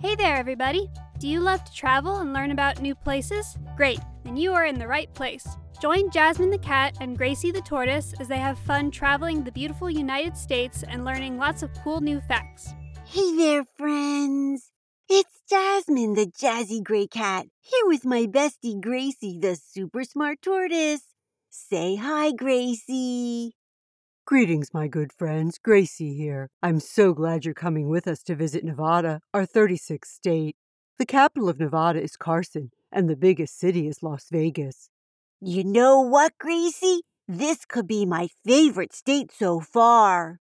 Hey there, everybody! Do you love to travel and learn about new places? Great, then you are in the right place. Join Jasmine the cat and Gracie the tortoise as they have fun traveling the beautiful United States and learning lots of cool new facts. Hey there, friends. It's Jasmine, the jazzy gray cat, here with my bestie Gracie, the super smart tortoise. Say hi, Gracie. Greetings, my good friends. Gracie here. I'm so glad you're coming with us to visit Nevada, our 36th state. The capital of Nevada is Carson, and the biggest city is Las Vegas. You know what, Gracie? This could be my favorite state so far.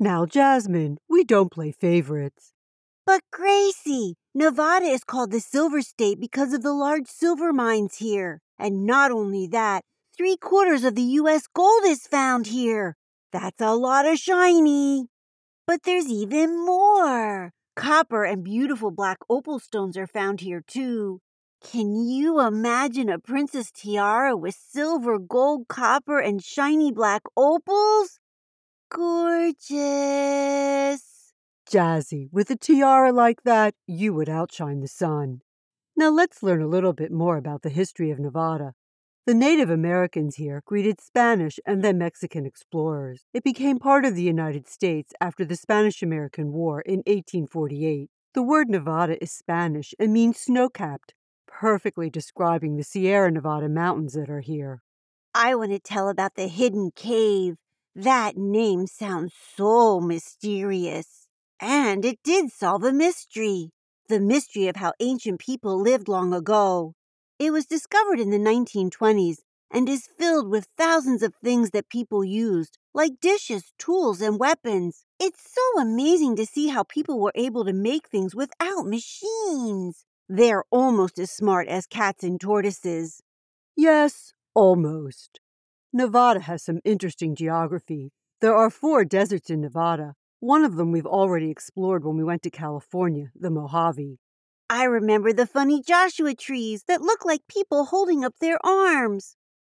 Now, Jasmine, we don't play favorites. But, Gracie, Nevada is called the Silver State because of the large silver mines here. And not only that, three quarters of the U.S. gold is found here. That's a lot of shiny. But there's even more. Copper and beautiful black opal stones are found here too. Can you imagine a princess tiara with silver, gold, copper, and shiny black opals? Gorgeous. Jazzy, with a tiara like that, you would outshine the sun. Now let's learn a little bit more about the history of Nevada. The Native Americans here greeted Spanish and then Mexican explorers. It became part of the United States after the Spanish American War in 1848. The word Nevada is Spanish and means snow capped, perfectly describing the Sierra Nevada mountains that are here. I want to tell about the hidden cave. That name sounds so mysterious. And it did solve a mystery the mystery of how ancient people lived long ago. It was discovered in the 1920s and is filled with thousands of things that people used, like dishes, tools, and weapons. It's so amazing to see how people were able to make things without machines. They're almost as smart as cats and tortoises. Yes, almost. Nevada has some interesting geography. There are four deserts in Nevada. One of them we've already explored when we went to California, the Mojave. I remember the funny Joshua trees that look like people holding up their arms.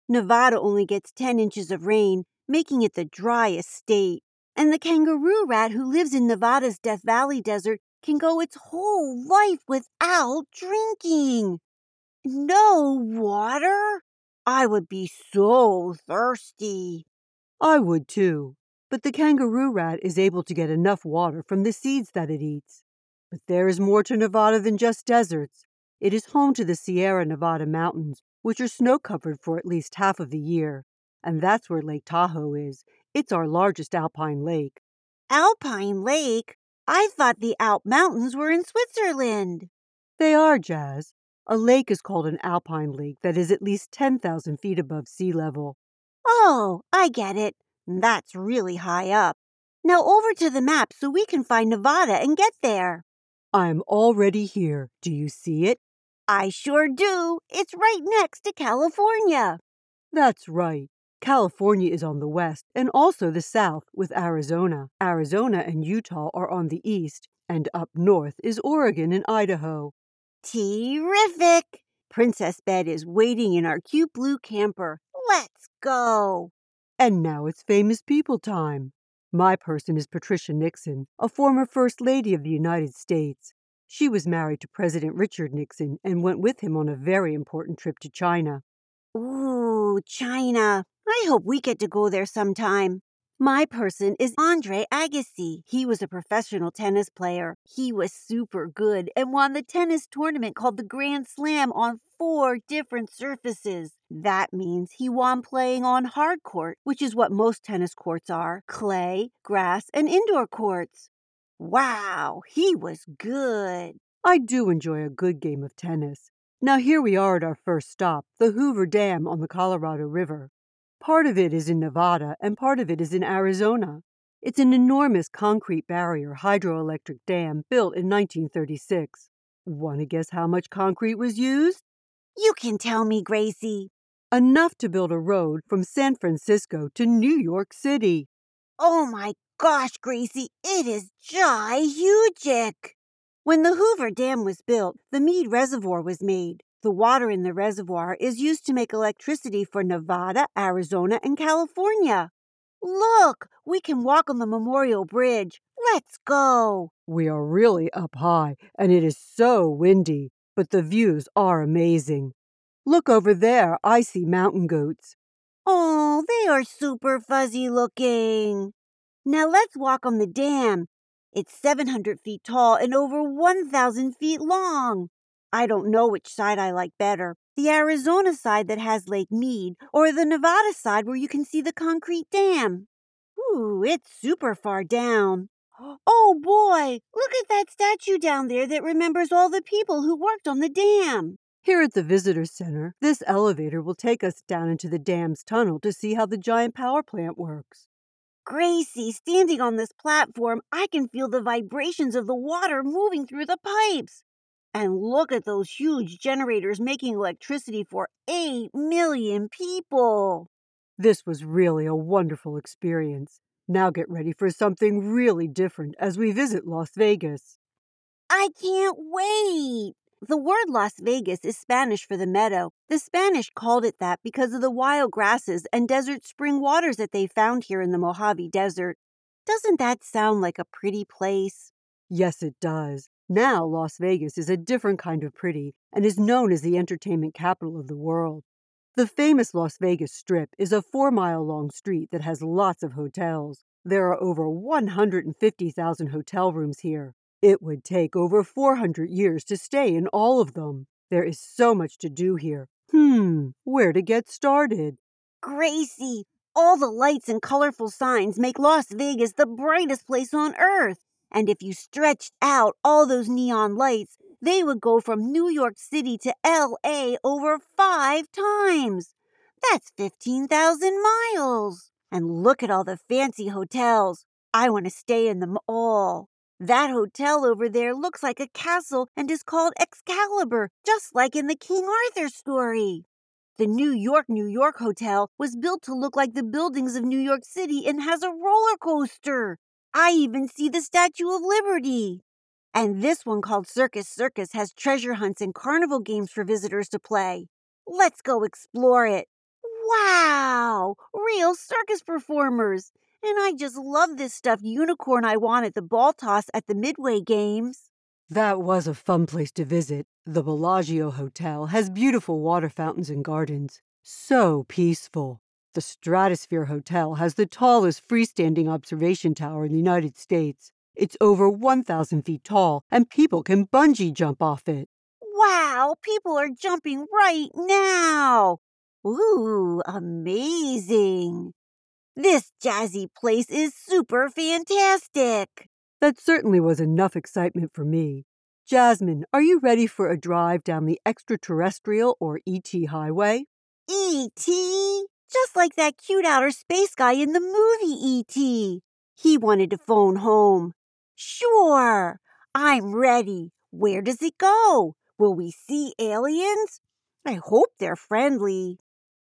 Nevada only gets 10 inches of rain, making it the driest state. And the kangaroo rat who lives in Nevada's Death Valley Desert can go its whole life without drinking. No water? I would be so thirsty. I would too. But the kangaroo rat is able to get enough water from the seeds that it eats. But there is more to Nevada than just deserts. It is home to the Sierra Nevada mountains, which are snow covered for at least half of the year. And that's where Lake Tahoe is. It's our largest alpine lake. Alpine Lake? I thought the Alp Mountains were in Switzerland. They are, Jazz. A lake is called an alpine lake that is at least 10,000 feet above sea level. Oh, I get it. That's really high up. Now over to the map so we can find Nevada and get there. I'm already here. Do you see it? I sure do. It's right next to California. That's right. California is on the west and also the south with Arizona. Arizona and Utah are on the east, and up north is Oregon and Idaho. Terrific! Princess Bed is waiting in our cute blue camper. Let's go! And now it's famous people time. My person is Patricia Nixon, a former First Lady of the United States. She was married to President Richard Nixon and went with him on a very important trip to China. Ooh, China. I hope we get to go there sometime. My person is Andre Agassi. He was a professional tennis player. He was super good and won the tennis tournament called the Grand Slam on four different surfaces. That means he won playing on hard court, which is what most tennis courts are clay, grass, and indoor courts. Wow, he was good. I do enjoy a good game of tennis. Now, here we are at our first stop, the Hoover Dam on the Colorado River. Part of it is in Nevada and part of it is in Arizona. It's an enormous concrete barrier hydroelectric dam built in 1936. Want to guess how much concrete was used? You can tell me, Gracie. Enough to build a road from San Francisco to New York City. Oh my gosh, Gracie, it is gigantic. When the Hoover Dam was built, the Mead Reservoir was made. The water in the reservoir is used to make electricity for Nevada, Arizona, and California. Look, we can walk on the Memorial Bridge. Let's go. We are really up high, and it is so windy, but the views are amazing. Look over there, I see mountain goats. Oh, they are super fuzzy looking. Now let's walk on the dam. It's 700 feet tall and over 1,000 feet long. I don't know which side I like better the Arizona side that has Lake Mead, or the Nevada side where you can see the concrete dam. Ooh, it's super far down. Oh boy, look at that statue down there that remembers all the people who worked on the dam. Here at the Visitor Center, this elevator will take us down into the dam's tunnel to see how the giant power plant works. Gracie, standing on this platform, I can feel the vibrations of the water moving through the pipes. And look at those huge generators making electricity for 8 million people. This was really a wonderful experience. Now get ready for something really different as we visit Las Vegas. I can't wait. The word Las Vegas is Spanish for the meadow. The Spanish called it that because of the wild grasses and desert spring waters that they found here in the Mojave Desert. Doesn't that sound like a pretty place? Yes, it does. Now, Las Vegas is a different kind of pretty and is known as the entertainment capital of the world. The famous Las Vegas Strip is a four mile long street that has lots of hotels. There are over 150,000 hotel rooms here. It would take over 400 years to stay in all of them. There is so much to do here. Hmm, where to get started? Gracie, all the lights and colorful signs make Las Vegas the brightest place on earth. And if you stretched out all those neon lights, they would go from New York City to LA over five times. That's 15,000 miles. And look at all the fancy hotels. I want to stay in them all. That hotel over there looks like a castle and is called Excalibur, just like in the King Arthur story. The New York, New York Hotel was built to look like the buildings of New York City and has a roller coaster. I even see the Statue of Liberty. And this one called Circus Circus has treasure hunts and carnival games for visitors to play. Let's go explore it. Wow! Real circus performers. And I just love this stuffed unicorn I won at the ball toss at the Midway Games. That was a fun place to visit. The Bellagio Hotel has beautiful water fountains and gardens. So peaceful. The Stratosphere Hotel has the tallest freestanding observation tower in the United States. It's over 1,000 feet tall, and people can bungee jump off it. Wow, people are jumping right now. Ooh, amazing. This jazzy place is super fantastic. That certainly was enough excitement for me. Jasmine, are you ready for a drive down the extraterrestrial or ET highway? E.T.? Just like that cute outer space guy in the movie E.T. He wanted to phone home. Sure, I'm ready. Where does it go? Will we see aliens? I hope they're friendly.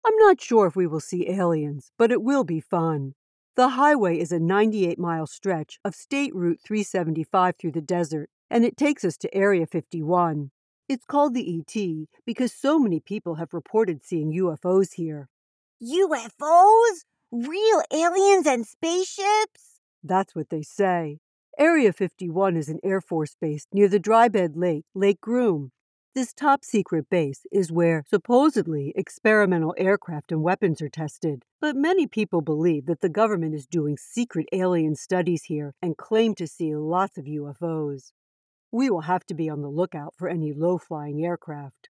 I'm not sure if we will see aliens, but it will be fun. The highway is a 98 mile stretch of State Route 375 through the desert, and it takes us to Area 51. It's called the ET because so many people have reported seeing UFOs here. UFOs? Real aliens and spaceships? That's what they say. Area 51 is an Air Force base near the dry bed lake, Lake Groom. This top secret base is where supposedly experimental aircraft and weapons are tested, but many people believe that the government is doing secret alien studies here and claim to see lots of UFOs. We will have to be on the lookout for any low flying aircraft.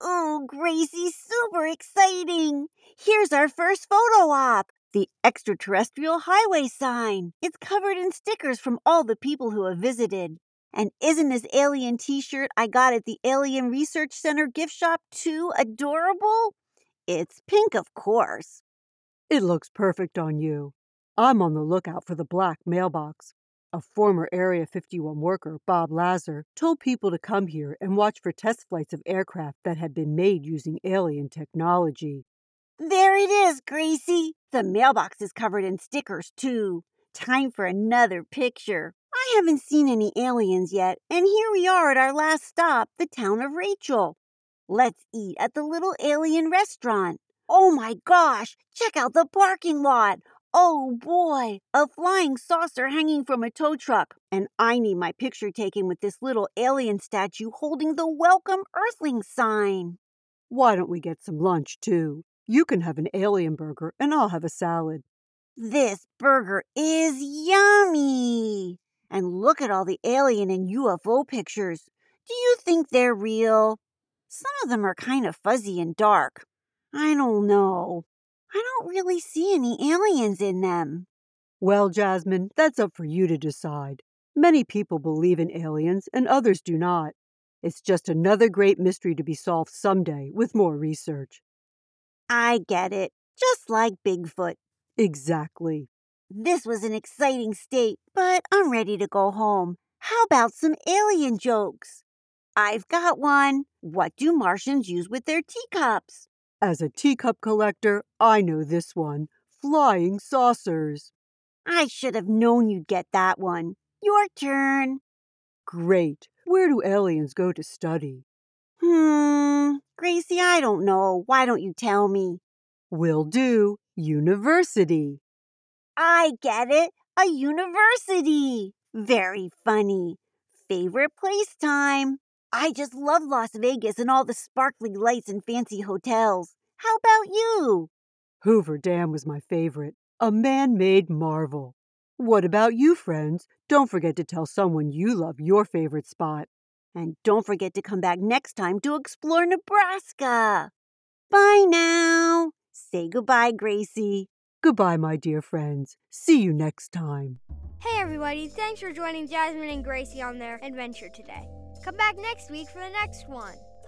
Oh, Gracie, super exciting! Here's our first photo op the extraterrestrial highway sign. It's covered in stickers from all the people who have visited. And isn't this alien t shirt I got at the Alien Research Center gift shop too adorable? It's pink, of course. It looks perfect on you. I'm on the lookout for the black mailbox. A former Area 51 worker, Bob Lazar, told people to come here and watch for test flights of aircraft that had been made using alien technology. There it is, Gracie. The mailbox is covered in stickers, too. Time for another picture. I haven't seen any aliens yet, and here we are at our last stop, the town of Rachel. Let's eat at the little alien restaurant. Oh my gosh, check out the parking lot. Oh boy, a flying saucer hanging from a tow truck. And I need my picture taken with this little alien statue holding the Welcome Earthling sign. Why don't we get some lunch, too? You can have an alien burger, and I'll have a salad. This burger is yummy! And look at all the alien and UFO pictures. Do you think they're real? Some of them are kind of fuzzy and dark. I don't know. I don't really see any aliens in them. Well, Jasmine, that's up for you to decide. Many people believe in aliens and others do not. It's just another great mystery to be solved someday with more research. I get it. Just like Bigfoot. Exactly. This was an exciting state, but I'm ready to go home. How about some alien jokes? I've got one. What do Martians use with their teacups? As a teacup collector, I know this one flying saucers. I should have known you'd get that one. Your turn. Great. Where do aliens go to study? Hmm, Gracie, I don't know. Why don't you tell me? Will do. University. I get it. A university. Very funny. Favorite place time. I just love Las Vegas and all the sparkly lights and fancy hotels. How about you? Hoover Dam was my favorite. A man made marvel. What about you, friends? Don't forget to tell someone you love your favorite spot. And don't forget to come back next time to explore Nebraska. Bye now. Say goodbye, Gracie. Goodbye, my dear friends. See you next time. Hey, everybody. Thanks for joining Jasmine and Gracie on their adventure today. Come back next week for the next one.